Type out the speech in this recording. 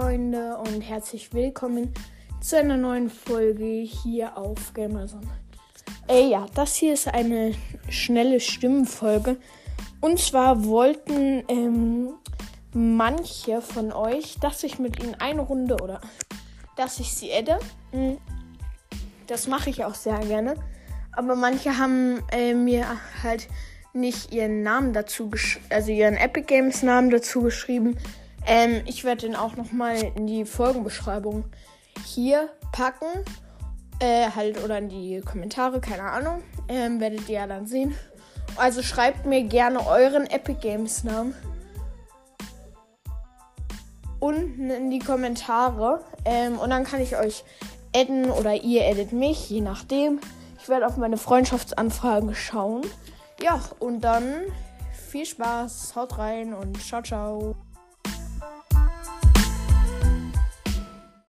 Freunde und herzlich willkommen zu einer neuen Folge hier auf Gamerson. Äh, ja, das hier ist eine schnelle Stimmenfolge. Und zwar wollten ähm, manche von euch, dass ich mit ihnen eine Runde oder dass ich sie adde. Hm, das mache ich auch sehr gerne. Aber manche haben äh, mir halt nicht ihren Namen dazu, also ihren Epic Games Namen dazu geschrieben. Ähm, ich werde den auch nochmal in die Folgenbeschreibung hier packen. Äh, halt oder in die Kommentare, keine Ahnung. Ähm, werdet ihr ja dann sehen. Also schreibt mir gerne euren Epic Games Namen. Unten in die Kommentare. Ähm, und dann kann ich euch adden oder ihr addet mich, je nachdem. Ich werde auf meine Freundschaftsanfragen schauen. Ja, und dann viel Spaß, haut rein und ciao, ciao.